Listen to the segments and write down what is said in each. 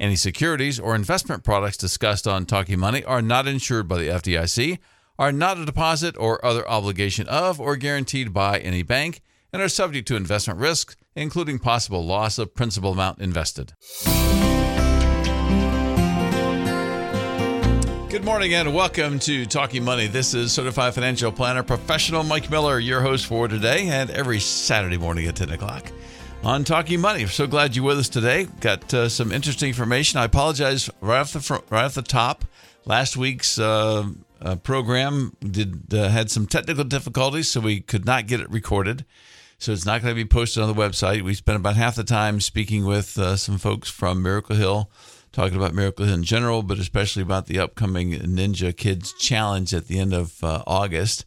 Any securities or investment products discussed on Talking Money are not insured by the FDIC, are not a deposit or other obligation of or guaranteed by any bank, and are subject to investment risks, including possible loss of principal amount invested. Good morning and welcome to Talking Money. This is Certified Financial Planner Professional Mike Miller, your host for today and every Saturday morning at 10 o'clock on Talking Money. so glad you're with us today. Got uh, some interesting information. I apologize right off the front, right off the top. Last week's uh, uh, program did uh, had some technical difficulties, so we could not get it recorded. So it's not going to be posted on the website. We spent about half the time speaking with uh, some folks from Miracle Hill talking about Miracle Hill in general, but especially about the upcoming Ninja Kids Challenge at the end of uh, August.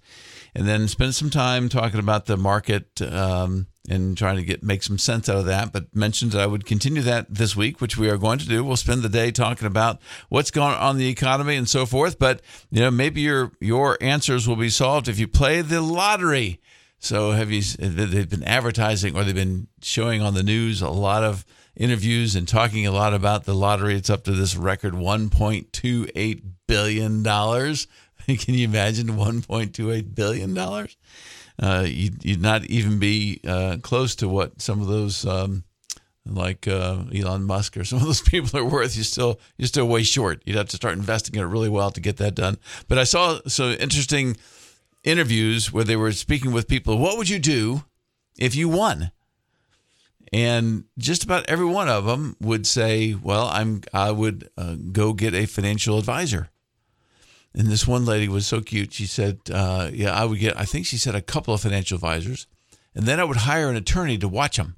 And then spent some time talking about the market um, and trying to get make some sense out of that. But mentioned I would continue that this week, which we are going to do. We'll spend the day talking about what's going on in the economy and so forth. But you know, maybe your your answers will be solved if you play the lottery. So have you? They've been advertising or they've been showing on the news a lot of interviews and talking a lot about the lottery. It's up to this record $1.28 billion. Can you imagine $1.28 billion? Uh, you'd, you'd, not even be uh, close to what some of those, um, like uh, Elon Musk or some of those people are worth. You still you're still way short. You'd have to start investing in it really well to get that done. But I saw some interesting interviews where they were speaking with people. What would you do if you won? and just about every one of them would say, "Well, I'm I would uh, go get a financial advisor." And this one lady was so cute. She said, uh, "Yeah, I would get. I think she said a couple of financial advisors, and then I would hire an attorney to watch them."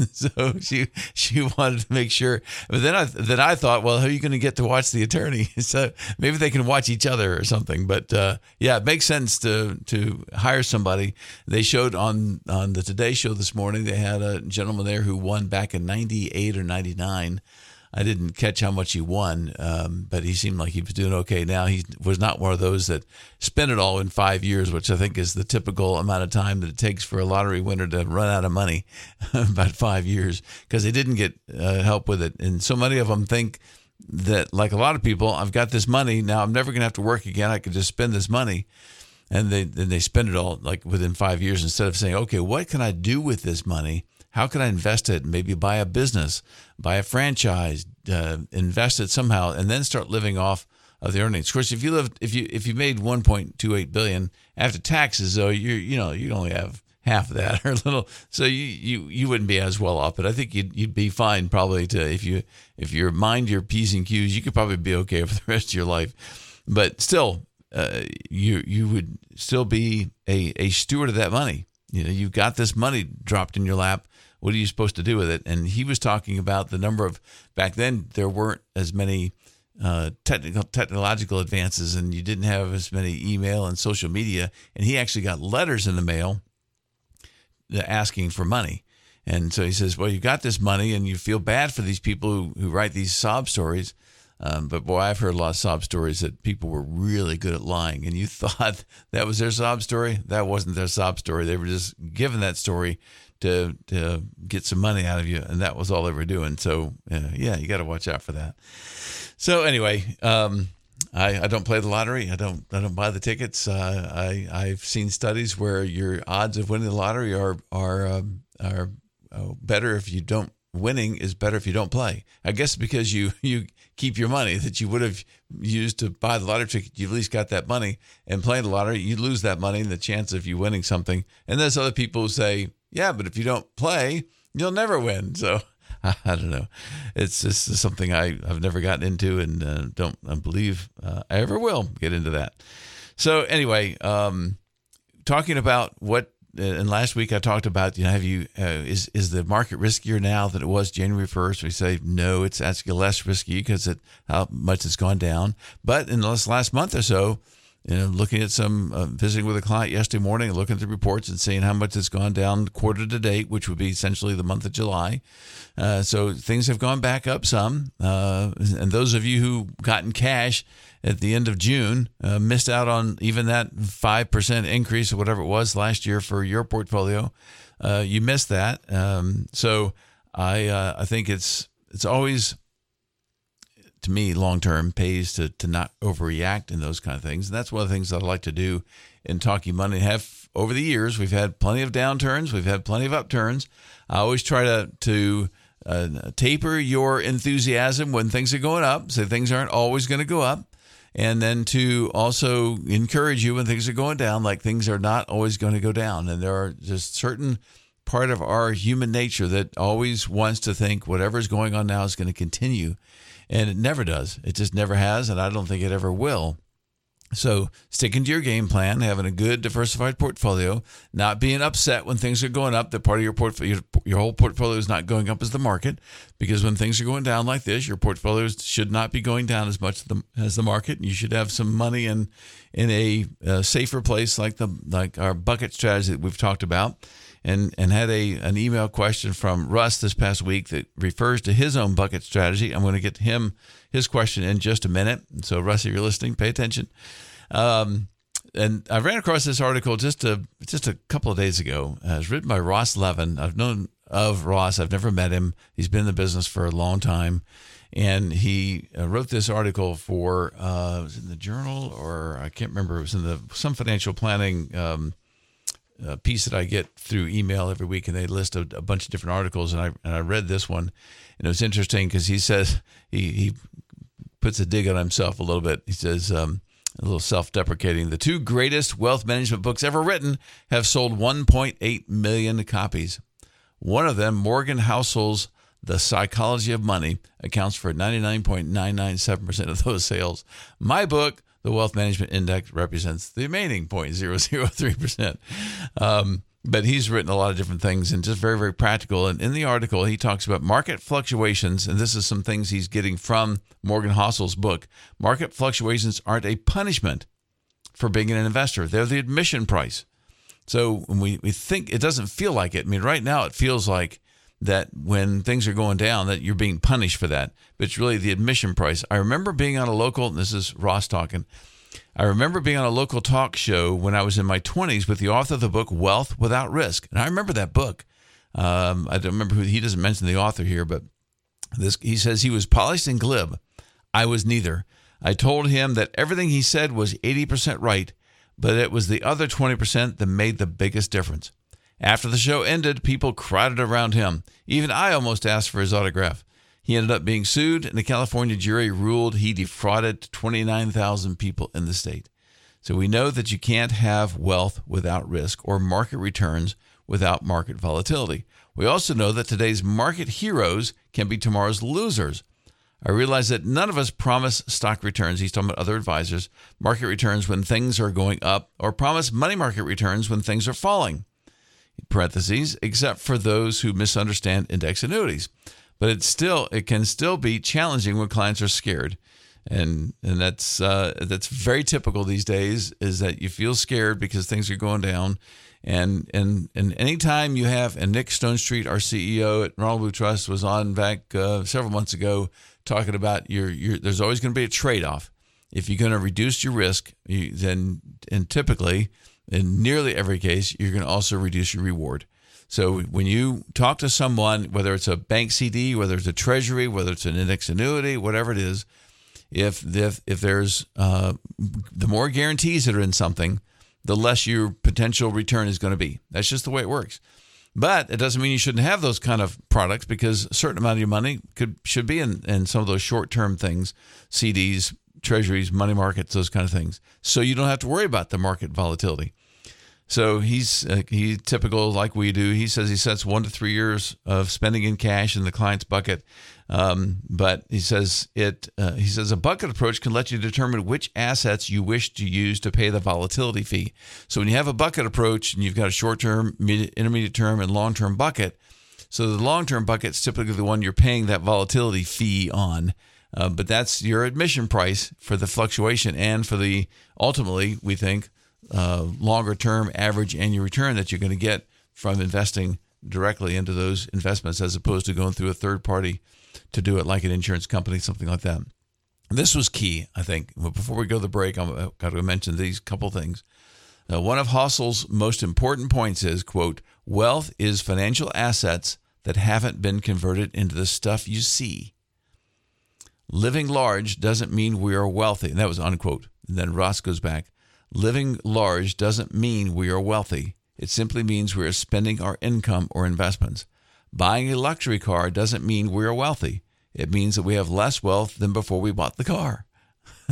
so she she wanted to make sure. But then I then I thought, well, how are you going to get to watch the attorney? so maybe they can watch each other or something. But uh, yeah, it makes sense to to hire somebody. They showed on on the Today Show this morning. They had a gentleman there who won back in '98 or '99 I didn't catch how much he won, um, but he seemed like he was doing okay. Now he was not one of those that spent it all in five years, which I think is the typical amount of time that it takes for a lottery winner to run out of money, about five years, because they didn't get uh, help with it. And so many of them think that, like a lot of people, I've got this money now. I'm never going to have to work again. I could just spend this money and they then they spend it all like within five years instead of saying, okay, what can I do with this money how can I invest it? Maybe buy a business, buy a franchise, uh, invest it somehow, and then start living off of the earnings. Of course, if you lived, if you if you made 1.28 billion after taxes, though, you you know you only have half of that or a little, so you you you wouldn't be as well off. But I think you'd you'd be fine probably to if you if you mind your p's and q's, you could probably be okay for the rest of your life. But still, uh, you you would still be a a steward of that money. You know, you've got this money dropped in your lap what are you supposed to do with it? And he was talking about the number of back then there weren't as many uh, technical technological advances, and you didn't have as many email and social media. And he actually got letters in the mail asking for money. And so he says, "Well, you got this money, and you feel bad for these people who, who write these sob stories." Um, but boy, I've heard a lot of sob stories that people were really good at lying, and you thought that was their sob story. That wasn't their sob story. They were just given that story to to get some money out of you, and that was all they were doing. So uh, yeah, you got to watch out for that. So anyway, um, I, I don't play the lottery. I don't I don't buy the tickets. Uh, I I've seen studies where your odds of winning the lottery are are um, are uh, better if you don't winning is better if you don't play. I guess because you you keep your money that you would have used to buy the lottery ticket, you at least got that money. And playing the lottery, you lose that money and the chance of you winning something. And there's other people who say, yeah, but if you don't play, you'll never win. So I, don't know. It's just something I, I've never gotten into and uh, don't believe uh, I ever will get into that. So anyway, um, talking about what and last week I talked about you know have you uh, is is the market riskier now than it was January first? We say no, it's actually less risky because it how much it's gone down. But in this last month or so, you know, looking at some uh, visiting with a client yesterday morning, looking at the reports and seeing how much it's gone down quarter to date, which would be essentially the month of July. Uh, so things have gone back up some. Uh, and those of you who got in cash at the end of June uh, missed out on even that 5% increase or whatever it was last year for your portfolio. Uh, you missed that. Um, so I, uh, I think it's, it's always to me, long term pays to to not overreact in those kind of things. And that's one of the things that I like to do in talking money. Have over the years, we've had plenty of downturns, we've had plenty of upturns. I always try to to uh, taper your enthusiasm when things are going up, so things aren't always going to go up. And then to also encourage you when things are going down, like things are not always going to go down. And there are just certain part of our human nature that always wants to think whatever is going on now is going to continue. And it never does. It just never has. And I don't think it ever will. So sticking to your game plan, having a good diversified portfolio, not being upset when things are going up. That part of your portfolio, your whole portfolio is not going up as the market, because when things are going down like this, your portfolio should not be going down as much as the market. You should have some money in in a, a safer place like the like our bucket strategy that we've talked about and and had a an email question from Russ this past week that refers to his own bucket strategy. I'm going to get him his question in just a minute. So Russ, if you're listening, pay attention. Um, and I ran across this article just a just a couple of days ago. Uh, it's written by Ross Levin. I've known of Ross. I've never met him. He's been in the business for a long time, and he uh, wrote this article for uh, was in the Journal or I can't remember. It was in the some financial planning um, a piece that I get through email every week, and they list a, a, bunch of different articles. And I and I read this one, and it was interesting because he says he he puts a dig on himself a little bit. He says um, a little self-deprecating. The two greatest wealth management books ever written have sold 1.8 million copies. One of them, Morgan Housel's The Psychology of Money, accounts for 99.997% of those sales. My book the wealth management index represents the remaining 0.003%. Um, but he's written a lot of different things and just very, very practical. And in the article, he talks about market fluctuations. And this is some things he's getting from Morgan Housel's book. Market fluctuations aren't a punishment for being an investor, they're the admission price. So when we, we think it doesn't feel like it. I mean, right now it feels like that when things are going down that you're being punished for that. But it's really the admission price. I remember being on a local this is ross talking. I remember being on a local talk show when i was in my 20s with the author of the book wealth without risk. And i remember that book. Um, i don't remember who he doesn't mention the author here but this he says he was polished and glib. I was neither. I told him that everything he said was 80% right but it was the other 20% that made the biggest difference after the show ended, people crowded around him. Even I almost asked for his autograph. He ended up being sued, and the California jury ruled he defrauded 29,000 people in the state. So we know that you can't have wealth without risk or market returns without market volatility. We also know that today's market heroes can be tomorrow's losers. I realize that none of us promise stock returns. He's talking about other advisors, market returns when things are going up, or promise money market returns when things are falling parentheses, except for those who misunderstand index annuities. But it's still it can still be challenging when clients are scared. And and that's uh, that's very typical these days is that you feel scared because things are going down. And and and anytime you have and Nick Stonestreet, our CEO at Ronald Blue Trust, was on back uh, several months ago talking about your your. There's always going to be a trade off. If you're going to reduce your risk, you, then and typically in nearly every case, you're going to also reduce your reward. So when you talk to someone, whether it's a bank CD, whether it's a treasury, whether it's an index annuity, whatever it is, if if, if there's uh, the more guarantees that are in something, the less your potential return is going to be. That's just the way it works. But it doesn't mean you shouldn't have those kind of products because a certain amount of your money could should be in, in some of those short term things, CDs, treasuries, money markets, those kind of things. So you don't have to worry about the market volatility. So he's uh, he typical like we do. He says he sets one to three years of spending in cash in the client's bucket. Um, but he says it. Uh, he says a bucket approach can let you determine which assets you wish to use to pay the volatility fee. So when you have a bucket approach and you've got a short-term, intermediate term, and long-term bucket, so the long-term bucket is typically the one you're paying that volatility fee on. Uh, but that's your admission price for the fluctuation and for the ultimately we think uh, longer term average annual return that you're going to get from investing directly into those investments as opposed to going through a third party to do it like an insurance company, something like that. This was key, I think. But before we go to the break, I'm got to mention these couple things. Uh, one of Housel's most important points is, quote, wealth is financial assets that haven't been converted into the stuff you see. Living large doesn't mean we are wealthy. And that was unquote. And then Ross goes back. Living large doesn't mean we are wealthy. It simply means we are spending our income or investments. Buying a luxury car doesn't mean we are wealthy. It means that we have less wealth than before we bought the car.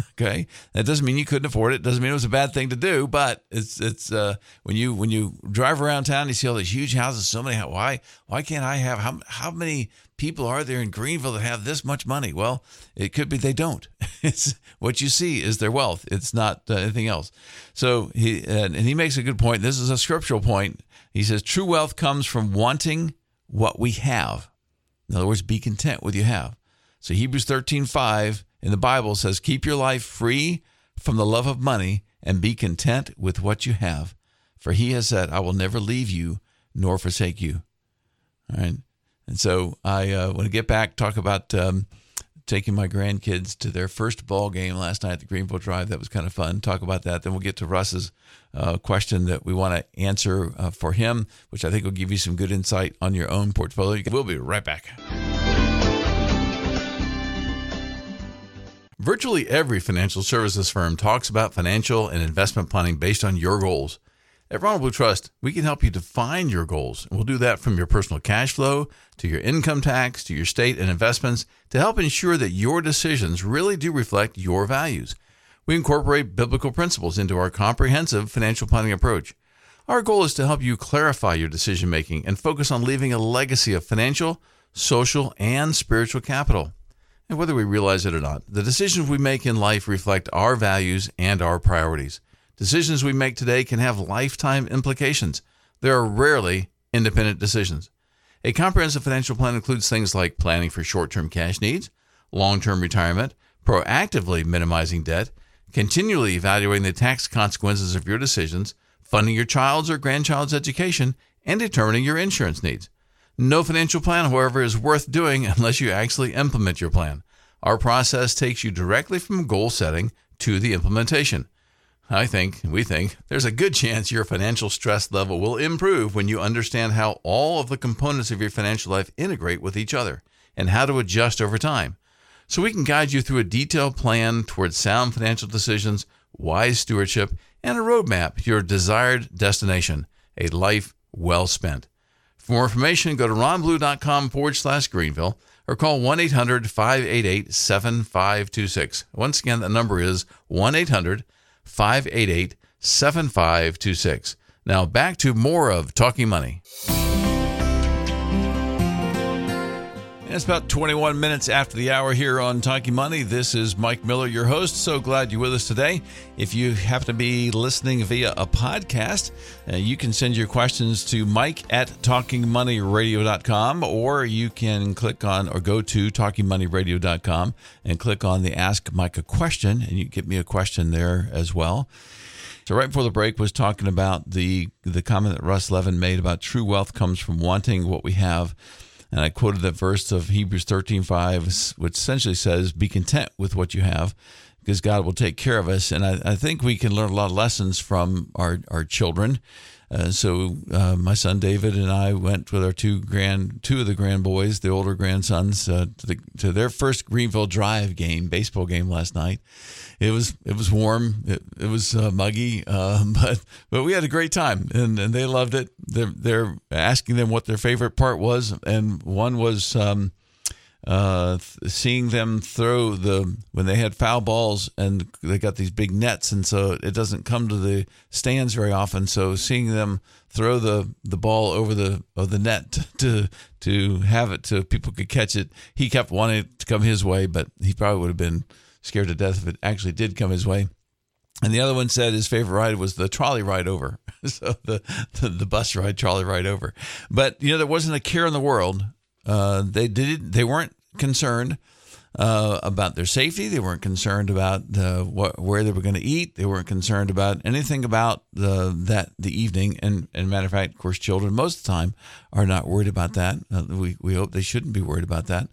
okay, that doesn't mean you couldn't afford it. Doesn't mean it was a bad thing to do. But it's it's uh, when you when you drive around town, you see all these huge houses. So many. Why why can't I have how how many people are there in Greenville that have this much money? Well, it could be they don't. It's what you see is their wealth. It's not uh, anything else. So he and, and he makes a good point. This is a scriptural point. He says true wealth comes from wanting what we have. In other words, be content with you have. So Hebrews 13:5 in the Bible says, Keep your life free from the love of money and be content with what you have. For he has said, I will never leave you nor forsake you. All right. And so I uh, want to get back, talk about um, taking my grandkids to their first ball game last night at the Greenville Drive. That was kind of fun. Talk about that. Then we'll get to Russ's uh, question that we want to answer uh, for him, which I think will give you some good insight on your own portfolio. We'll be right back. Virtually every financial services firm talks about financial and investment planning based on your goals. At Ronald Blue Trust, we can help you define your goals. And We'll do that from your personal cash flow to your income tax to your state and investments to help ensure that your decisions really do reflect your values. We incorporate biblical principles into our comprehensive financial planning approach. Our goal is to help you clarify your decision making and focus on leaving a legacy of financial, social, and spiritual capital. And whether we realize it or not, the decisions we make in life reflect our values and our priorities. Decisions we make today can have lifetime implications. There are rarely independent decisions. A comprehensive financial plan includes things like planning for short term cash needs, long term retirement, proactively minimizing debt, continually evaluating the tax consequences of your decisions, funding your child's or grandchild's education, and determining your insurance needs. No financial plan, however, is worth doing unless you actually implement your plan. Our process takes you directly from goal setting to the implementation. I think, we think, there's a good chance your financial stress level will improve when you understand how all of the components of your financial life integrate with each other and how to adjust over time. So we can guide you through a detailed plan towards sound financial decisions, wise stewardship, and a roadmap to your desired destination, a life well spent. For more information, go to ronblue.com forward slash Greenville or call 1 800 588 7526. Once again, the number is 1 800 588 7526. Now back to more of Talking Money. It's about 21 minutes after the hour here on Talking Money. This is Mike Miller, your host. So glad you're with us today. If you happen to be listening via a podcast, uh, you can send your questions to mike at talkingmoneyradio.com or you can click on or go to talkingmoneyradio.com and click on the Ask Mike a Question, and you get me a question there as well. So right before the break was talking about the the comment that Russ Levin made about true wealth comes from wanting what we have and I quoted that verse of Hebrews 13 5, which essentially says, Be content with what you have because God will take care of us. And I, I think we can learn a lot of lessons from our, our children. Uh, so uh, my son David and I went with our two grand, two of the grand boys, the older grandsons, uh, to, the, to their first Greenville Drive game, baseball game last night. It was it was warm, it, it was uh, muggy, um, but but we had a great time, and, and they loved it. They're, they're asking them what their favorite part was, and one was. Um, uh, seeing them throw the when they had foul balls and they got these big nets, and so it doesn't come to the stands very often. So seeing them throw the, the ball over the of the net to to have it so people could catch it, he kept wanting it to come his way, but he probably would have been scared to death if it actually did come his way. And the other one said his favorite ride was the trolley ride over. so the, the, the bus ride, trolley ride over. But you know, there wasn't a care in the world. Uh, they did. They weren't concerned uh, about their safety. They weren't concerned about what, where they were going to eat. They weren't concerned about anything about the that the evening. And, and matter of fact, of course, children most of the time are not worried about that. Uh, we we hope they shouldn't be worried about that,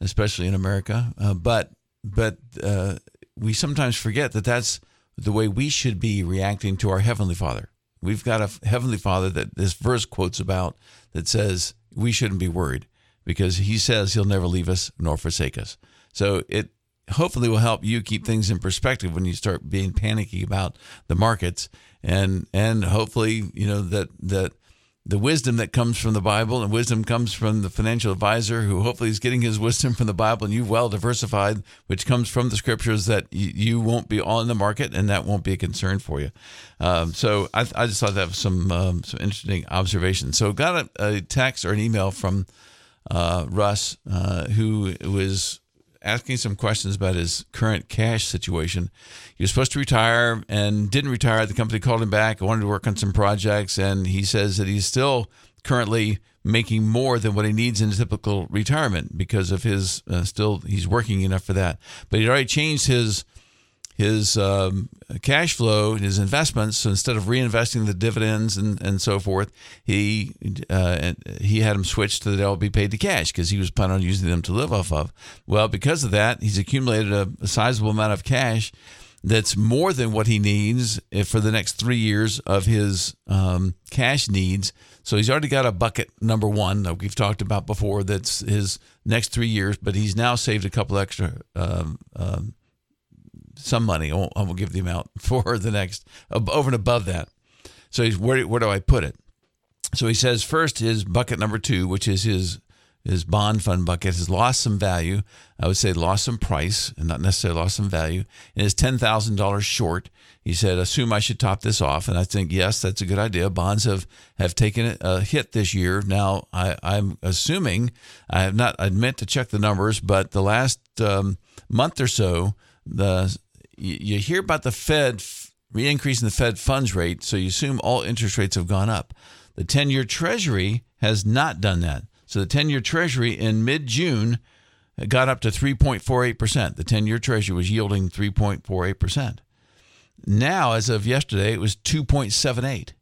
especially in America. Uh, but but uh, we sometimes forget that that's the way we should be reacting to our Heavenly Father. We've got a Heavenly Father that this verse quotes about that says we shouldn't be worried because He says He'll never leave us nor forsake us. So it hopefully will help you keep things in perspective when you start being panicky about the markets and and hopefully you know that that the wisdom that comes from the Bible and wisdom comes from the financial advisor who hopefully is getting his wisdom from the Bible and you've well diversified, which comes from the scriptures that you, won't be all in the market and that won't be a concern for you. Um, so I, I, just thought that was some um, some interesting observations. So got a, a text or an email from uh, Russ uh, who was asking some questions about his current cash situation. He was supposed to retire and didn't retire. The company called him back, wanted to work on some projects, and he says that he's still currently making more than what he needs in a typical retirement because of his uh, still he's working enough for that. But he'd already changed his his um, cash flow, and his investments. So instead of reinvesting the dividends and, and so forth, he uh, he had them switched to that they'll be paid to cash because he was planning on using them to live off of. Well, because of that, he's accumulated a, a sizable amount of cash that's more than what he needs for the next three years of his um, cash needs. So he's already got a bucket number one that we've talked about before. That's his next three years, but he's now saved a couple extra. Um, um, some money. I won't, give the amount for the next over and above that. So he's where where do I put it? So he says first his bucket number two, which is his his bond fund bucket, has lost some value. I would say lost some price and not necessarily lost some value. And is ten thousand dollars short. He said, assume I should top this off. And I think, yes, that's a good idea. Bonds have, have taken a hit this year. Now, I, I'm assuming, I have not, I meant to check the numbers, but the last um, month or so, the you hear about the Fed re increasing the Fed funds rate, so you assume all interest rates have gone up. The 10 year Treasury has not done that. So the 10 year Treasury in mid June uh, got up to 3.48%. The 10 year Treasury was yielding 3.48%. Now, as of yesterday, it was 2.78.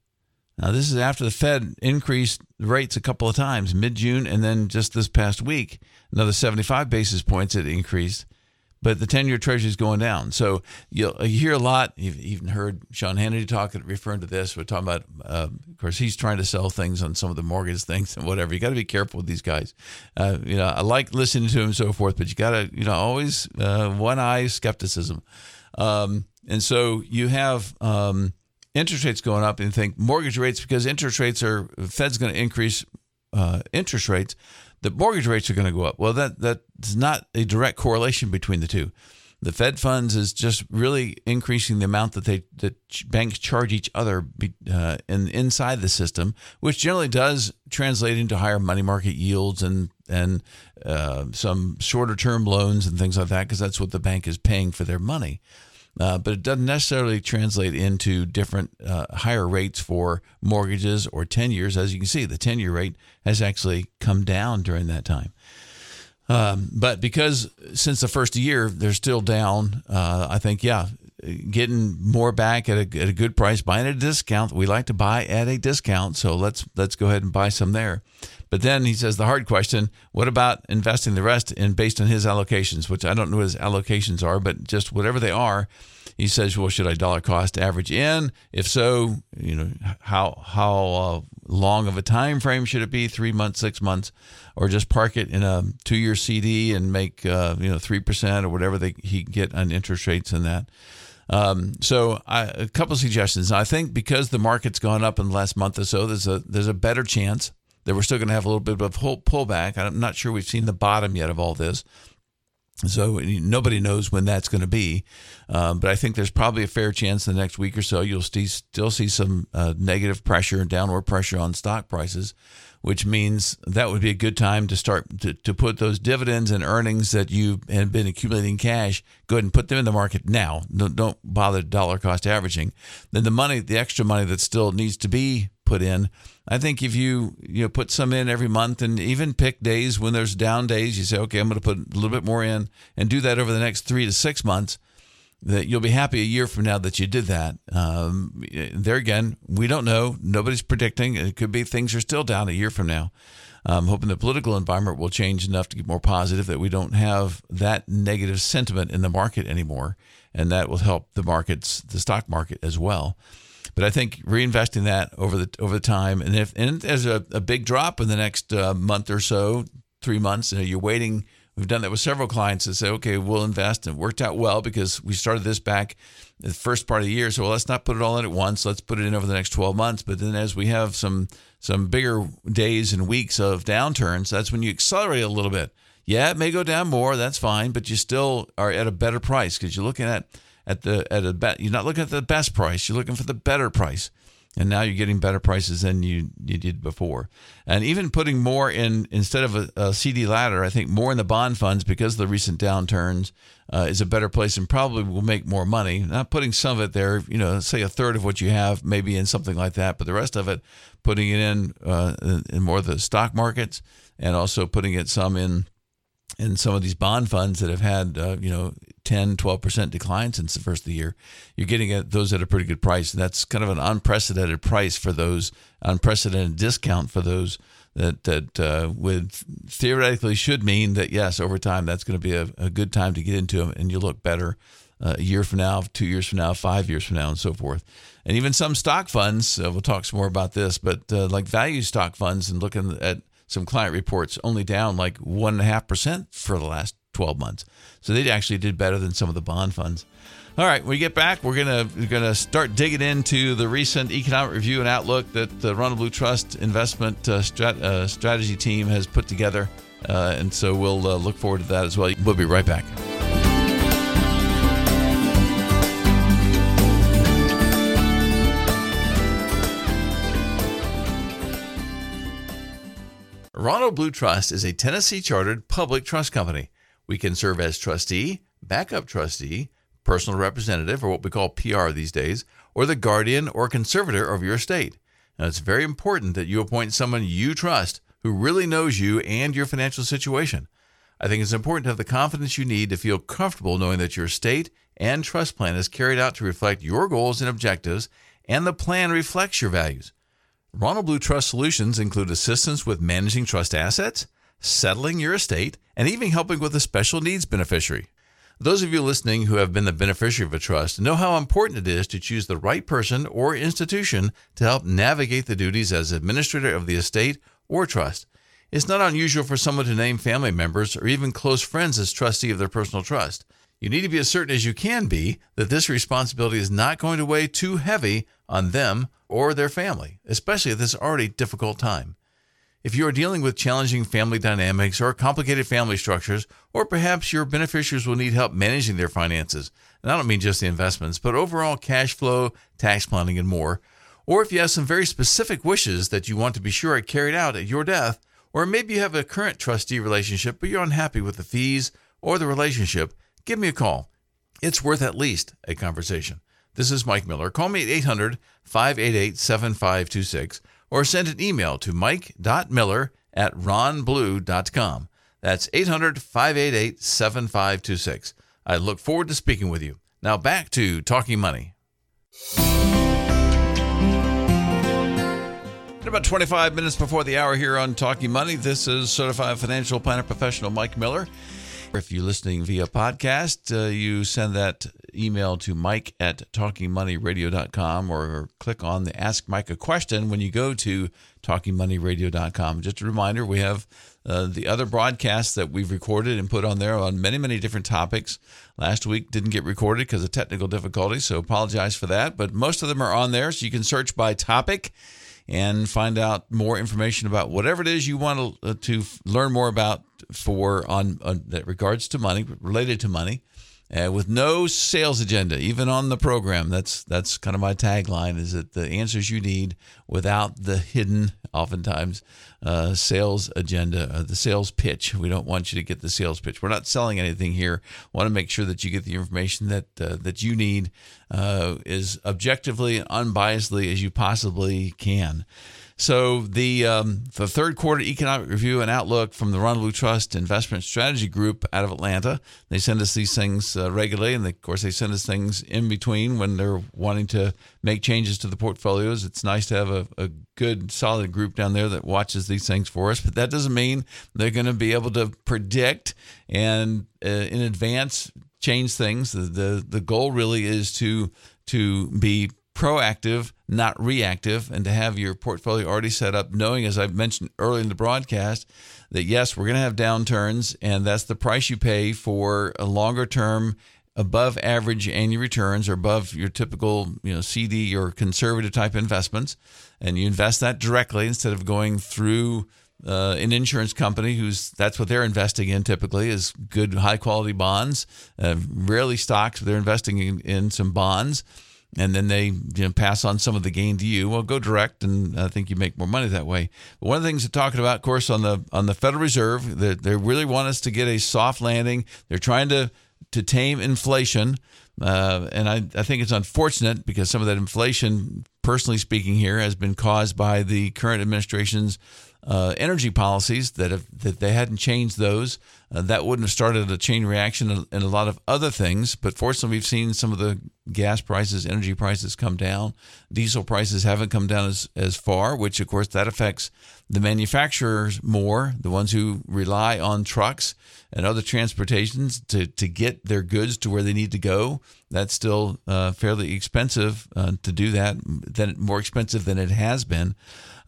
Now, this is after the Fed increased rates a couple of times, mid June, and then just this past week, another 75 basis points it increased but the 10 year treasury is going down. So you hear a lot. You've even heard Sean Hannity talk, referring to this. We're talking about, uh, of course, he's trying to sell things on some of the mortgage things and whatever. You got to be careful with these guys. Uh, you know, I like listening to him and so forth, but you got to, you know, always uh, one eye skepticism. Um, and so you have um, interest rates going up and think mortgage rates because interest rates are, Fed's going to increase uh, interest rates the mortgage rates are going to go up. Well, that that's not a direct correlation between the two. The Fed funds is just really increasing the amount that they that banks charge each other uh, in inside the system, which generally does translate into higher money market yields and and uh, some shorter term loans and things like that, because that's what the bank is paying for their money. Uh, but it doesn't necessarily translate into different uh, higher rates for mortgages or 10 years. As you can see, the 10 year rate has actually come down during that time. Um, but because since the first year they're still down, uh, I think yeah, getting more back at a, at a good price, buying at a discount. We like to buy at a discount, so let's let's go ahead and buy some there. But then he says the hard question: What about investing the rest in based on his allocations? Which I don't know what his allocations are, but just whatever they are. He says, "Well, should I dollar cost average in? If so, you know how how uh, long of a time frame should it be? Three months, six months, or just park it in a two year CD and make uh, you know three percent or whatever they he get on interest rates and that." Um, so I, a couple of suggestions. I think because the market's gone up in the last month or so, there's a there's a better chance that we're still going to have a little bit of pull, pullback. I'm not sure we've seen the bottom yet of all this. So nobody knows when that's going to be, um, but I think there's probably a fair chance in the next week or so you'll see, still see some uh, negative pressure and downward pressure on stock prices, which means that would be a good time to start to, to put those dividends and earnings that you have been accumulating cash. Go ahead and put them in the market now. Don't, don't bother dollar cost averaging. Then the money, the extra money that still needs to be put in. I think if you you know put some in every month and even pick days when there's down days, you say, okay, I'm going to put a little bit more in and do that over the next three to six months. That you'll be happy a year from now that you did that. Um, there again, we don't know. Nobody's predicting. It could be things are still down a year from now. I'm hoping the political environment will change enough to get more positive that we don't have that negative sentiment in the market anymore, and that will help the markets, the stock market as well. But I think reinvesting that over the over the time, and if and there's a, a big drop in the next uh, month or so, three months, you know, you're waiting. We've done that with several clients that say, okay, we'll invest. And it worked out well because we started this back the first part of the year. So well, let's not put it all in at once. Let's put it in over the next 12 months. But then as we have some some bigger days and weeks of downturns, that's when you accelerate a little bit. Yeah, it may go down more. That's fine, but you still are at a better price because you're looking at at the at a bet. You're not looking at the best price. You're looking for the better price, and now you're getting better prices than you you did before. And even putting more in instead of a, a CD ladder, I think more in the bond funds because of the recent downturns uh, is a better place and probably will make more money. Not putting some of it there, you know, say a third of what you have maybe in something like that, but the rest of it putting it in uh, in more of the stock markets and also putting it some in in some of these bond funds that have had uh, you know 10 12% decline since the first of the year you're getting at those at a pretty good price. And that's kind of an unprecedented price for those unprecedented discount for those that that uh, would theoretically should mean that yes over time that's going to be a, a good time to get into them and you look better uh, a year from now two years from now five years from now and so forth. And even some stock funds uh, we'll talk some more about this but uh, like value stock funds and looking at some client reports only down like 1.5% for the last 12 months. So they actually did better than some of the bond funds. All right, when we get back, we're gonna gonna start digging into the recent economic review and outlook that the Ronald Blue Trust investment uh, strat, uh, strategy team has put together, uh, and so we'll uh, look forward to that as well. We'll be right back. Ronald Blue Trust is a Tennessee chartered public trust company. We can serve as trustee, backup trustee, personal representative, or what we call PR these days, or the guardian or conservator of your estate. Now, it's very important that you appoint someone you trust who really knows you and your financial situation. I think it's important to have the confidence you need to feel comfortable knowing that your estate and trust plan is carried out to reflect your goals and objectives, and the plan reflects your values. Ronald Blue Trust solutions include assistance with managing trust assets, settling your estate, and even helping with a special needs beneficiary. Those of you listening who have been the beneficiary of a trust know how important it is to choose the right person or institution to help navigate the duties as administrator of the estate or trust. It's not unusual for someone to name family members or even close friends as trustee of their personal trust. You need to be as certain as you can be that this responsibility is not going to weigh too heavy on them or their family, especially at this already difficult time. If you are dealing with challenging family dynamics or complicated family structures, or perhaps your beneficiaries will need help managing their finances, and I don't mean just the investments, but overall cash flow, tax planning, and more, or if you have some very specific wishes that you want to be sure are carried out at your death, or maybe you have a current trustee relationship but you're unhappy with the fees or the relationship, give me a call. It's worth at least a conversation. This is Mike Miller. Call me at 800 588 7526 or send an email to mike.miller at ronblue.com. That's 800 588 7526. I look forward to speaking with you. Now back to Talking Money. About 25 minutes before the hour here on Talking Money, this is certified financial planner professional Mike Miller. If you're listening via podcast, uh, you send that email to mike at talkingmoneyradio.com or click on the Ask Mike a Question when you go to talkingmoneyradio.com. Just a reminder, we have uh, the other broadcasts that we've recorded and put on there on many, many different topics. Last week didn't get recorded because of technical difficulties, so apologize for that. But most of them are on there, so you can search by topic and find out more information about whatever it is you want to, uh, to learn more about for on, on that regards to money, related to money uh, with no sales agenda, even on the program. That's that's kind of my tagline: is that the answers you need without the hidden, oftentimes, uh, sales agenda, uh, the sales pitch. We don't want you to get the sales pitch. We're not selling anything here. Want to make sure that you get the information that uh, that you need uh, as objectively and unbiasedly as you possibly can. So the um, the third quarter economic review and outlook from the Ronald Trust Investment Strategy Group out of Atlanta. They send us these things uh, regularly, and they, of course they send us things in between when they're wanting to make changes to the portfolios. It's nice to have a, a good solid group down there that watches these things for us, but that doesn't mean they're going to be able to predict and uh, in advance change things. The, the the goal really is to to be proactive, not reactive, and to have your portfolio already set up, knowing, as I mentioned earlier in the broadcast, that yes, we're going to have downturns, and that's the price you pay for a longer term, above average annual returns or above your typical you know CD or conservative type investments, and you invest that directly instead of going through. Uh, an insurance company who's that's what they're investing in typically is good high quality bonds uh, rarely stocks But they're investing in, in some bonds and then they you know, pass on some of the gain to you. Well, go direct, and I think you make more money that way. But one of the things they're talking about, of course, on the on the Federal Reserve, they they really want us to get a soft landing. They're trying to to tame inflation, uh, and I, I think it's unfortunate because some of that inflation, personally speaking, here has been caused by the current administration's uh, energy policies that if that they hadn't changed those, uh, that wouldn't have started a chain reaction in a lot of other things. But fortunately, we've seen some of the gas prices, energy prices come down. Diesel prices haven't come down as, as far, which of course that affects the manufacturers more, the ones who rely on trucks and other transportations to, to get their goods to where they need to go. That's still uh, fairly expensive uh, to do that, than, more expensive than it has been.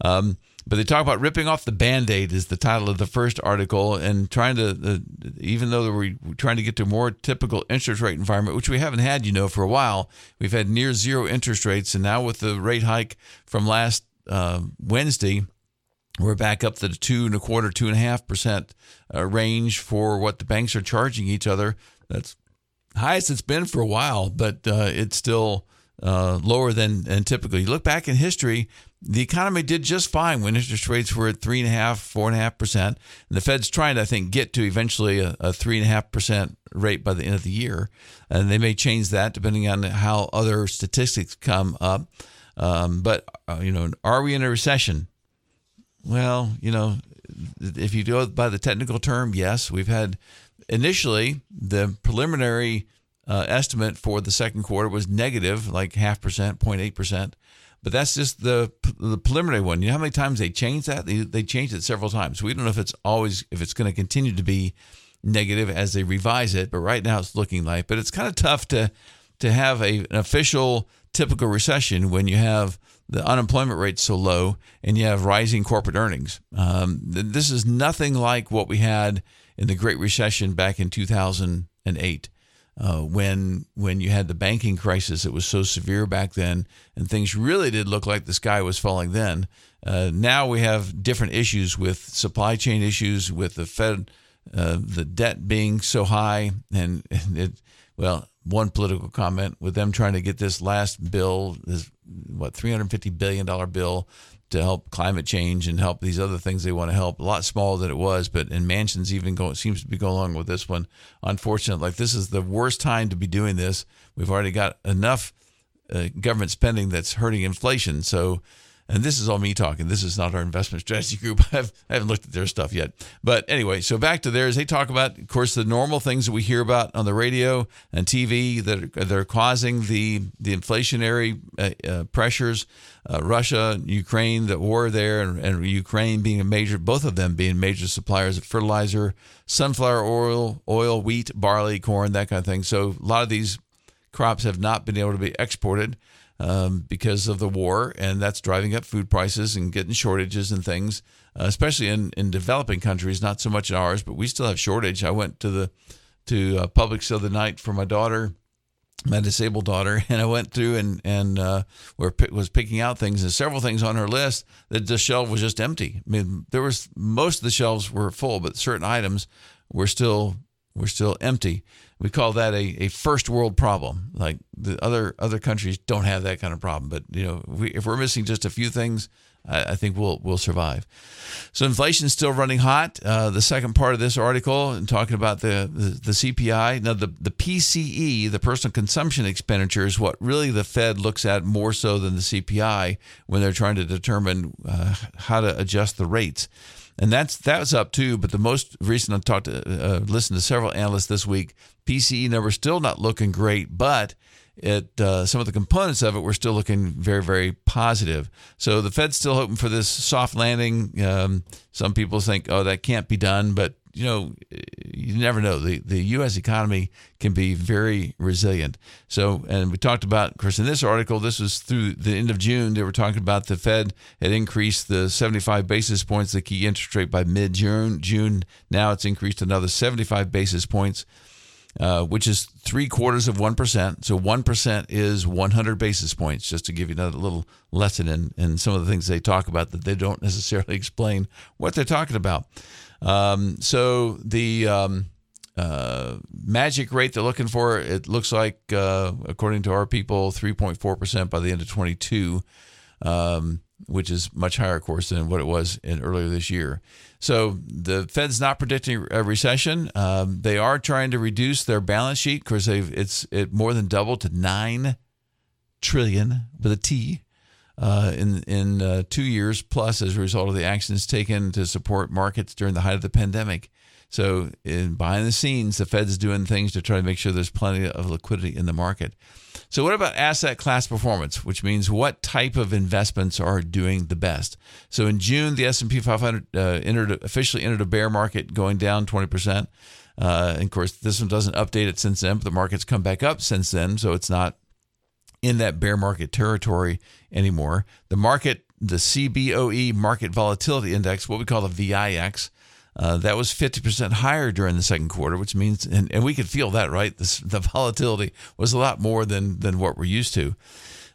Um, but they talk about ripping off the band aid, is the title of the first article, and trying to, uh, even though we're trying to get to a more typical interest rate environment, which we haven't had, you know, for a while. We've had near zero interest rates. And now with the rate hike from last uh, Wednesday, we're back up to the two and a quarter, two and a half percent uh, range for what the banks are charging each other. That's highest it's been for a while, but uh, it's still uh, lower than, than typically. You look back in history, the economy did just fine when interest rates were at three and a half, four and a half percent. And the Fed's trying to, I think, get to eventually a, a three and a half percent rate by the end of the year. And they may change that depending on how other statistics come up. Um, but, uh, you know, are we in a recession? Well, you know, if you go by the technical term, yes. We've had initially the preliminary uh, estimate for the second quarter was negative, like half percent, 0.8 percent. But that's just the the preliminary one. You know how many times they changed that? They they changed it several times. We don't know if it's always if it's going to continue to be negative as they revise it. But right now it's looking like. But it's kind of tough to to have a, an official typical recession when you have the unemployment rate so low and you have rising corporate earnings. Um, this is nothing like what we had in the Great Recession back in 2008 uh, when when you had the banking crisis that was so severe back then, and things really did look like the sky was falling then. Uh, now we have different issues with supply chain issues, with the Fed, uh, the debt being so high, and, and it, well, one political comment with them trying to get this last bill, this what 350 billion dollar bill to help climate change and help these other things they want to help. A lot smaller than it was, but in Manchin's even going seems to be going along with this one. Unfortunate, like this is the worst time to be doing this. We've already got enough uh, government spending that's hurting inflation. So and this is all me talking. This is not our investment strategy group. I've, I haven't looked at their stuff yet. But anyway, so back to theirs. They talk about, of course, the normal things that we hear about on the radio and TV that are, that are causing the, the inflationary uh, uh, pressures. Uh, Russia, Ukraine, the war there, and, and Ukraine being a major, both of them being major suppliers of fertilizer, sunflower oil, oil, wheat, barley, corn, that kind of thing. So a lot of these crops have not been able to be exported um, because of the war, and that's driving up food prices and getting shortages and things, uh, especially in, in developing countries. Not so much in ours, but we still have shortage. I went to the to uh, Publix the other night for my daughter my disabled daughter, and I went through and and uh, were, was picking out things, and several things on her list that the shelf was just empty. I mean, there was most of the shelves were full, but certain items were still were still empty. We call that a, a first world problem. Like the other other countries don't have that kind of problem, but you know, if, we, if we're missing just a few things, I, I think we'll we'll survive. So inflation's still running hot. Uh, the second part of this article and talking about the, the, the CPI. Now the the PCE, the personal consumption expenditure, is what really the Fed looks at more so than the CPI when they're trying to determine uh, how to adjust the rates. And that's that's up too. But the most recent, I talked to, uh, listened to several analysts this week. PCE numbers still not looking great, but it uh, some of the components of it were still looking very very positive. So the Fed's still hoping for this soft landing. Um, some people think, oh, that can't be done, but you know, you never know. The the U.S. economy can be very resilient. So, and we talked about, of course, in this article, this was through the end of June. They were talking about the Fed had increased the 75 basis points, the key interest rate, by mid June. June now it's increased another 75 basis points. Uh, which is three quarters of 1%. So 1% is 100 basis points, just to give you another little lesson in, in some of the things they talk about that they don't necessarily explain what they're talking about. Um, so the um, uh, magic rate they're looking for, it looks like, uh, according to our people, 3.4% by the end of 22, um, which is much higher, of course, than what it was in earlier this year. So the Fed's not predicting a recession. Um, they are trying to reduce their balance sheet because it's it more than doubled to nine trillion with a T uh, in in uh, two years plus as a result of the actions taken to support markets during the height of the pandemic. So in, behind the scenes, the Fed's doing things to try to make sure there's plenty of liquidity in the market. So, what about asset class performance, which means what type of investments are doing the best? So, in June, the S&P 500 uh, entered officially entered a bear market, going down 20 percent. Uh, and of course, this one doesn't update it since then, but the market's come back up since then, so it's not in that bear market territory anymore. The market, the CBOE Market Volatility Index, what we call the VIX, uh, that was 50% higher during the second quarter, which means, and, and we could feel that, right? This, the volatility was a lot more than, than what we're used to.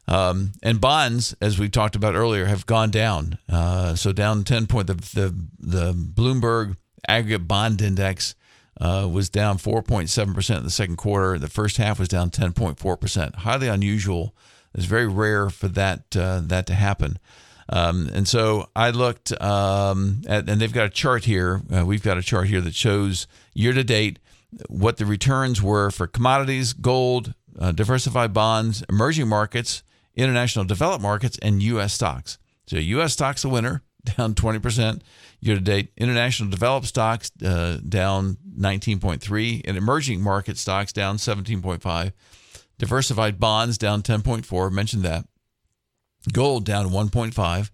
Um, and bonds, as we talked about earlier, have gone down. Uh, so down 10 point. The, the, the Bloomberg aggregate bond index uh, was down 4.7% in the second quarter. The first half was down 10.4%. Highly unusual. It's very rare for that uh, that to happen. Um, and so I looked um, at, and they've got a chart here. Uh, we've got a chart here that shows year to date what the returns were for commodities, gold, uh, diversified bonds, emerging markets, international developed markets, and U.S. stocks. So U.S. stocks the winner, down 20% year to date. International developed stocks uh, down 19.3, and emerging market stocks down 17.5. Diversified bonds down 10.4. Mentioned that gold down 1.5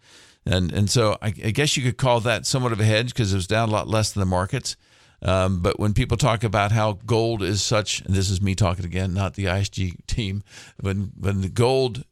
and and so I, I, guess you could call that somewhat of a hedge because it was down a lot less than the markets. Um, but when people talk about how gold is such, and this is me talking again, not the ISG team, when when the gold,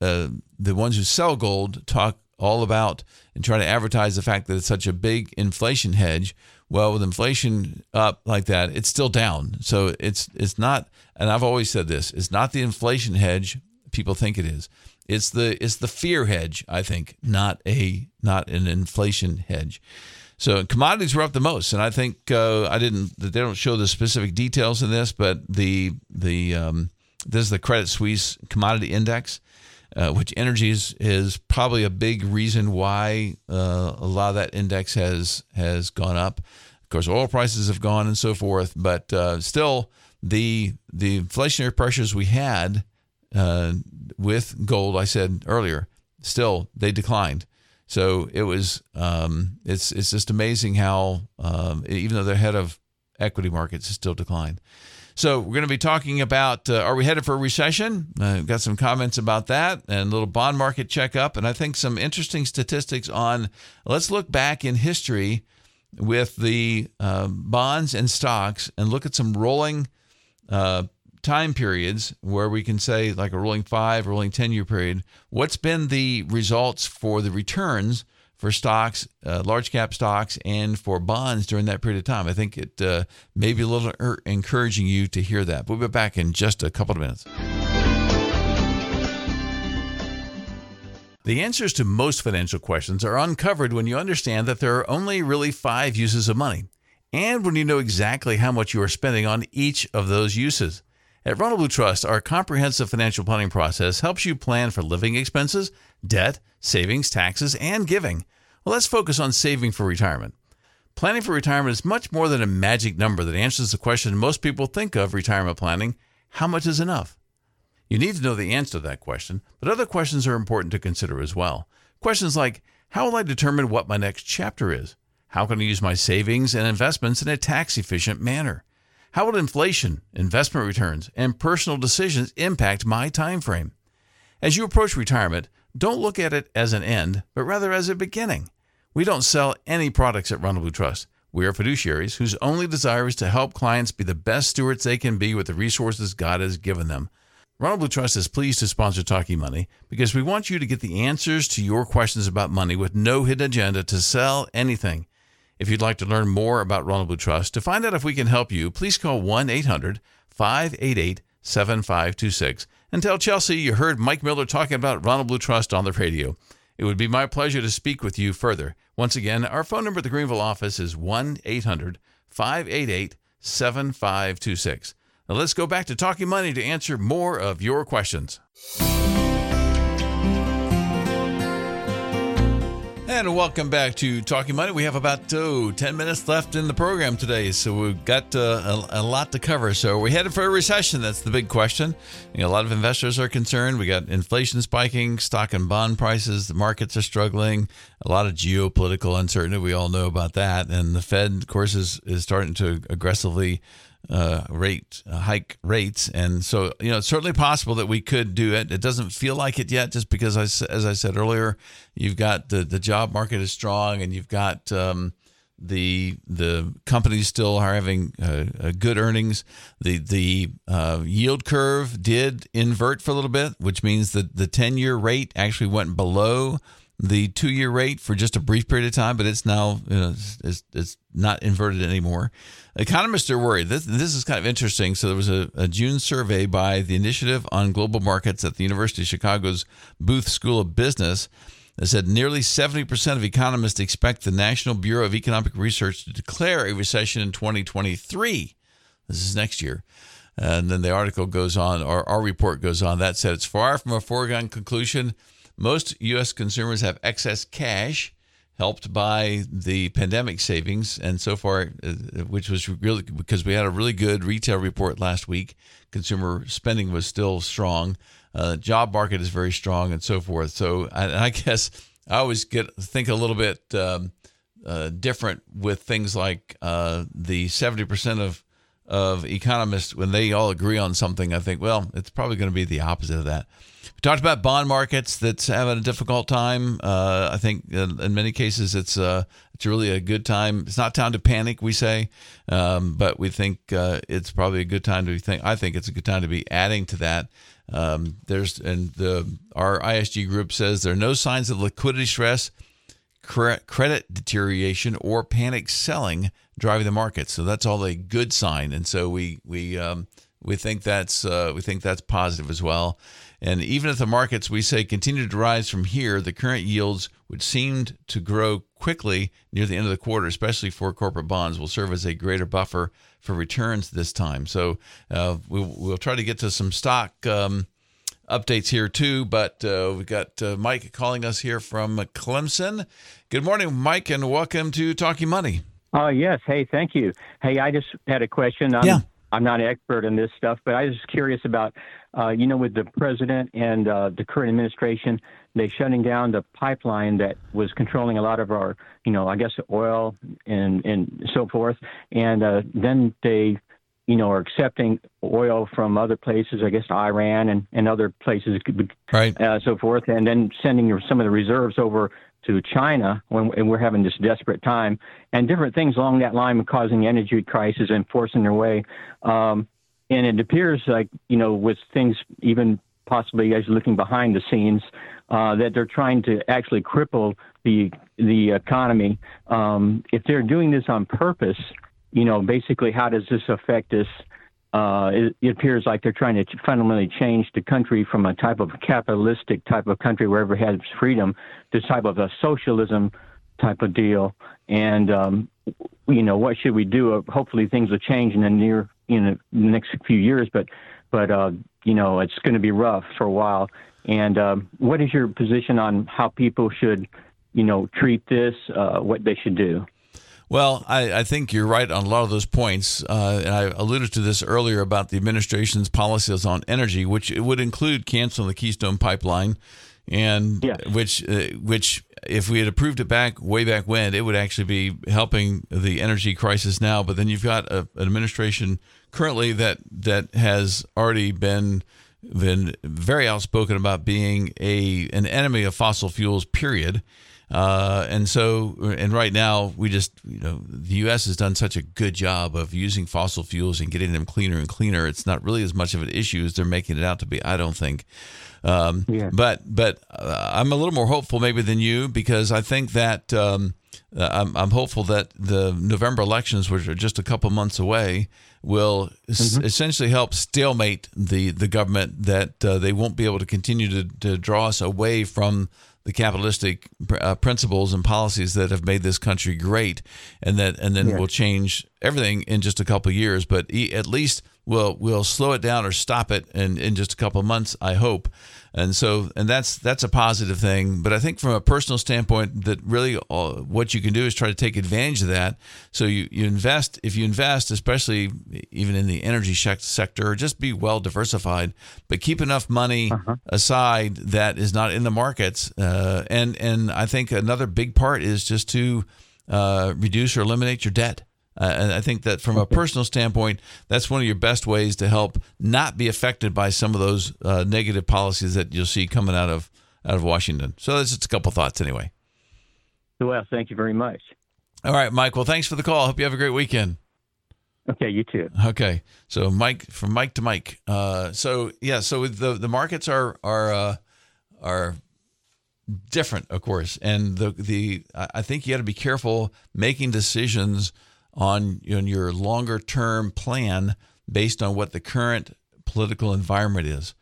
uh, the ones who sell gold talk all about and try to advertise the fact that it's such a big inflation hedge. Well, with inflation up like that, it's still down. So it's it's not. And I've always said this: it's not the inflation hedge people think it is. It's the it's the fear hedge, I think, not a not an inflation hedge. So commodities were up the most, and I think uh, I didn't. They don't show the specific details in this, but the the um, this is the Credit Suisse Commodity Index, uh, which energy is, is probably a big reason why uh, a lot of that index has has gone up. Of course, oil prices have gone and so forth, but uh, still the the inflationary pressures we had uh, with gold, I said earlier, still they declined. So it was um, it's it's just amazing how um, even though they're ahead of equity markets, it still declined. So we're going to be talking about uh, are we headed for a recession? Uh, got some comments about that and a little bond market checkup, and I think some interesting statistics on. Let's look back in history with the uh, bonds and stocks and look at some rolling uh, time periods where we can say, like a rolling five, rolling 10 year period, what's been the results for the returns for stocks, uh, large cap stocks, and for bonds during that period of time. I think it uh, may be a little er- encouraging you to hear that. We'll be back in just a couple of minutes. The answers to most financial questions are uncovered when you understand that there are only really five uses of money, and when you know exactly how much you are spending on each of those uses. At Ronald Trust, our comprehensive financial planning process helps you plan for living expenses, debt, savings, taxes, and giving. Well, let's focus on saving for retirement. Planning for retirement is much more than a magic number that answers the question most people think of retirement planning how much is enough? You need to know the answer to that question, but other questions are important to consider as well. Questions like How will I determine what my next chapter is? How can I use my savings and investments in a tax efficient manner? How will inflation, investment returns, and personal decisions impact my time frame? As you approach retirement, don't look at it as an end, but rather as a beginning. We don't sell any products at Ronald Blue Trust. We are fiduciaries whose only desire is to help clients be the best stewards they can be with the resources God has given them. Ronald Blue Trust is pleased to sponsor Talking Money because we want you to get the answers to your questions about money with no hidden agenda to sell anything. If you'd like to learn more about Ronald Blue Trust, to find out if we can help you, please call 1 800 588 7526 and tell Chelsea you heard Mike Miller talking about Ronald Blue Trust on the radio. It would be my pleasure to speak with you further. Once again, our phone number at the Greenville office is 1 800 588 7526. Now let's go back to Talking Money to answer more of your questions. And welcome back to Talking Money. We have about oh, 10 minutes left in the program today, so we've got uh, a, a, lot to cover. So, we're headed for a recession. That's the big question. You know, a lot of investors are concerned. We got inflation spiking, stock and bond prices, the markets are struggling, a lot of geopolitical uncertainty. We all know about that. And the Fed, of course, is, is starting to aggressively uh, rate uh, hike rates, and so you know it's certainly possible that we could do it. It doesn't feel like it yet, just because I, as I said earlier, you've got the the job market is strong, and you've got um, the the companies still are having uh, uh good earnings. The the uh, yield curve did invert for a little bit, which means that the ten year rate actually went below the two year rate for just a brief period of time, but it's now you know, it's, it's not inverted anymore. Economists are worried. This, this is kind of interesting. So there was a, a, June survey by the Initiative on Global Markets at the University of Chicago's Booth School of Business that said nearly 70% of economists expect the National Bureau of Economic Research to declare a recession in 2023. This is next year. And then the article goes on, or our report goes on. That said, it's far from a foregone conclusion most U.S. consumers have excess cash, helped by the pandemic savings, and so far, uh, which was really because we had a really good retail report last week. Consumer spending was still strong. Uh, job market is very strong, and so forth. So, I, I guess I always get think a little bit um, uh, different with things like uh, the seventy percent of of economists when they all agree on something. I think, well, it's probably going to be the opposite of that. We talked about bond markets that's having a difficult time. Uh, I think in many cases it's uh, it's really a good time. It's not time to panic, we say, um, but we think uh, it's probably a good time to think. I think it's a good time to be adding to that. Um, there's and the our ISG group says there are no signs of liquidity stress, credit deterioration, or panic selling driving the market. So that's all a good sign, and so we we um, we think that's uh, we think that's positive as well. And even if the markets we say continue to rise from here, the current yields, which seemed to grow quickly near the end of the quarter, especially for corporate bonds, will serve as a greater buffer for returns this time. So uh, we'll, we'll, try to get to some stock um, updates here too. But uh, we've got uh, Mike calling us here from Clemson. Good morning, Mike, and welcome to Talking Money. Oh, yes. Hey, thank you. Hey, I just had a question. I'm, yeah. I'm not an expert in this stuff, but I was curious about, uh, you know, with the president and uh, the current administration, they shutting down the pipeline that was controlling a lot of our, you know, I guess oil and and so forth, and uh, then they, you know, are accepting oil from other places, I guess Iran and and other places, right, uh, so forth, and then sending some of the reserves over to China when and we're having this desperate time, and different things along that line causing the energy crisis and forcing their way. Um, and it appears like you know with things even possibly as looking behind the scenes, uh, that they're trying to actually cripple the the economy. Um, if they're doing this on purpose, you know, basically, how does this affect us? Uh, it, it, appears like they're trying to fundamentally change the country from a type of capitalistic type of country where everybody has freedom to type of a socialism type of deal. And um, you know, what should we do? Uh, hopefully, things will change in the near, you know, next few years. But, but uh, you know, it's going to be rough for a while. And um, what is your position on how people should, you know, treat this? Uh, what they should do? Well, I, I, think you're right on a lot of those points. Uh, and I alluded to this earlier about the administration's policies on energy, which would include canceling the Keystone Pipeline, and which uh, which if we had approved it back way back when, it would actually be helping the energy crisis now. But then you've got a, an administration currently that that has already been been very outspoken about being a an enemy of fossil fuels. Period. Uh, and so, and right now, we just, you know, the U.S. has done such a good job of using fossil fuels and getting them cleaner and cleaner. It's not really as much of an issue as they're making it out to be, I don't think. Um, yeah. But but uh, I'm a little more hopeful maybe than you because I think that um, uh, I'm, I'm hopeful that the November elections, which are just a couple months away, will mm-hmm. s- essentially help stalemate the the government. That uh, they won't be able to continue to, to draw us away from the capitalistic uh, principles and policies that have made this country great, and that and then yeah. will change everything in just a couple years. But at least we'll we'll slow it down or stop it in, in just a couple months, I hope. And so, and that's that's a positive thing. But I think from a personal standpoint, that really all, what you can do is try to take advantage of that. So you, you invest if you invest, especially even in the energy sector, just be well diversified, but keep enough money uh-huh. aside that is not in the markets. Uh, and and I think another big part is just to uh, reduce or eliminate your debt. Uh, and I think that from a personal standpoint, that's one of your best ways to help not be affected by some of those uh, negative policies that you'll see coming out of out of Washington. So that's just a couple thoughts anyway. Well, thank you very much. All right, Mike. Well, thanks for the call. Hope you have a great weekend. Okay, you too. Okay, so Mike from Mike to Mike. Uh, so yeah, so the the markets are are uh, are different, of course, and the the I think you got to be careful making decisions on, on your longer term plan based on what the current political environment is.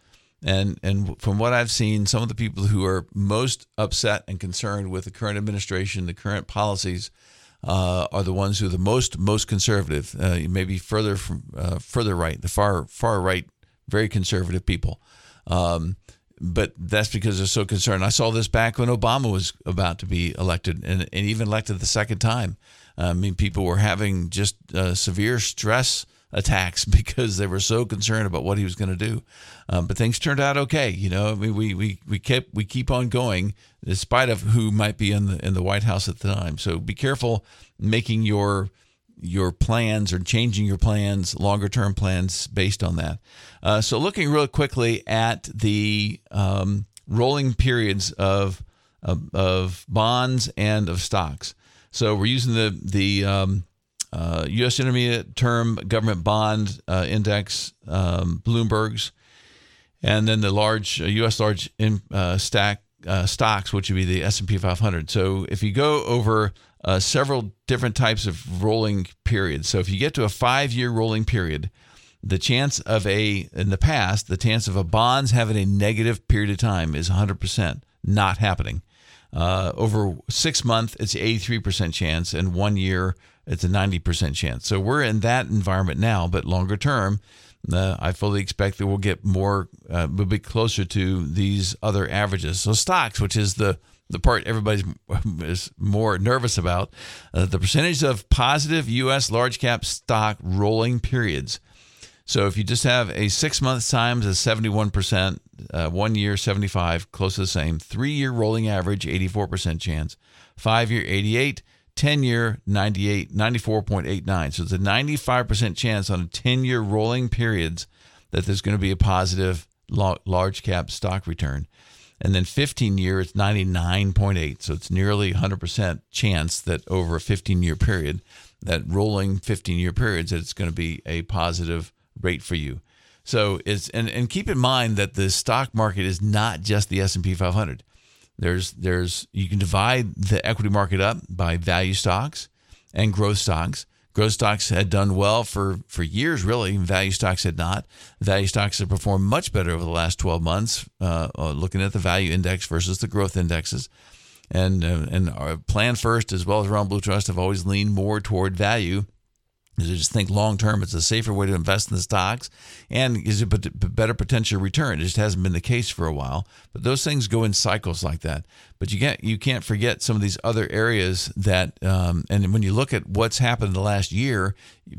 And and from what I've seen, some of the people who are most upset and concerned with the current administration, the current policies, uh, are the ones who are the most most conservative. Uh, maybe further from uh, further right, the far far right, very conservative people. Um, but that's because they're so concerned. I saw this back when Obama was about to be elected, and, and even elected the second time. I mean, people were having just uh, severe stress attacks because they were so concerned about what he was going to do. Um, but things turned out okay. You know, I mean, we, we, we kept we keep on going despite of who might be in the in the White House at the time. So be careful making your your plans or changing your plans, longer term plans based on that. Uh, so looking real quickly at the um, rolling periods of, of, of bonds and of stocks. So we're using the the um, uh, U.S. Intermediate Term Government Bond uh, Index, um, Bloomberg's, and then the large uh, U.S. large in, uh, stack uh, stocks, which would be the S&P 500. So if you go over uh, several different types of rolling periods, so if you get to a five-year rolling period, the chance of a in the past the chance of a bonds having a negative period of time is 100% not happening uh, over six months, it's 83% chance, and one year, it's a 90% chance. So we're in that environment now, but longer term, uh, I fully expect that we'll get more, uh, we'll be closer to these other averages. So stocks, which is the the part everybody's is more nervous about, uh, the percentage of positive U.S. large cap stock rolling periods so if you just have a six month times is 71%, uh, one year 75, close to the same. Three year rolling average 84% chance. Five year 88, 10 year 98, 94.89. So it's a 95% chance on a 10 year rolling periods that there's going to be a positive large cap stock return. And then 15 year, it's 99.8. So it's nearly 100% chance that over a 15 year period, that rolling 15 year periods, that it's going to be a positive rate for you. So it's and, and keep in mind that the stock market is not just the S&P 500. There's there's you can divide the equity market up by value stocks and growth stocks. Growth stocks had done well for, for years, really. Value stocks had not. Value stocks have performed much better over the last 12 months, uh, uh, looking at the value index versus the growth indexes. And, uh, and our Plan First, as well as Ronald Blue Trust, have always leaned more toward value I just think long term it's a safer way to invest in the stocks and is it a better potential return. It just hasn't been the case for a while. But those things go in cycles like that. But you can't you can't forget some of these other areas that um, and when you look at what's happened in the last year,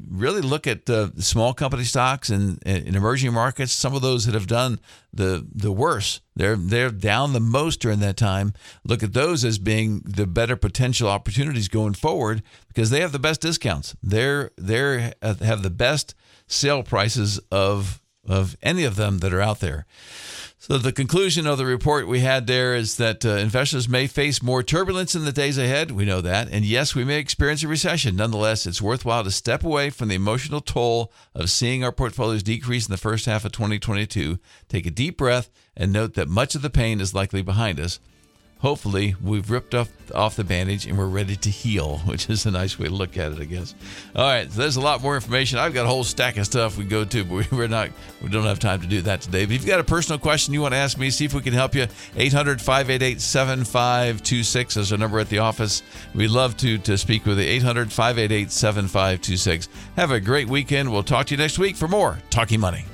really look at the small company stocks and in emerging markets. Some of those that have done the the worst, they're they're down the most during that time. Look at those as being the better potential opportunities going forward because they have the best discounts. They're they uh, have the best sale prices of of any of them that are out there. So, the conclusion of the report we had there is that uh, investors may face more turbulence in the days ahead. We know that. And yes, we may experience a recession. Nonetheless, it's worthwhile to step away from the emotional toll of seeing our portfolios decrease in the first half of 2022. Take a deep breath and note that much of the pain is likely behind us hopefully we've ripped off, off the bandage and we're ready to heal, which is a nice way to look at it, I guess. All right, so there's a lot more information. I've got a whole stack of stuff we go to, but we're not, we don't have time to do that today. But if you've got a personal question you want to ask me, see if we can help you. 800 588 7526 is our number at the office. We'd love to, to speak with you. 800 588 7526. Have a great weekend. We'll talk to you next week for more Talking Money.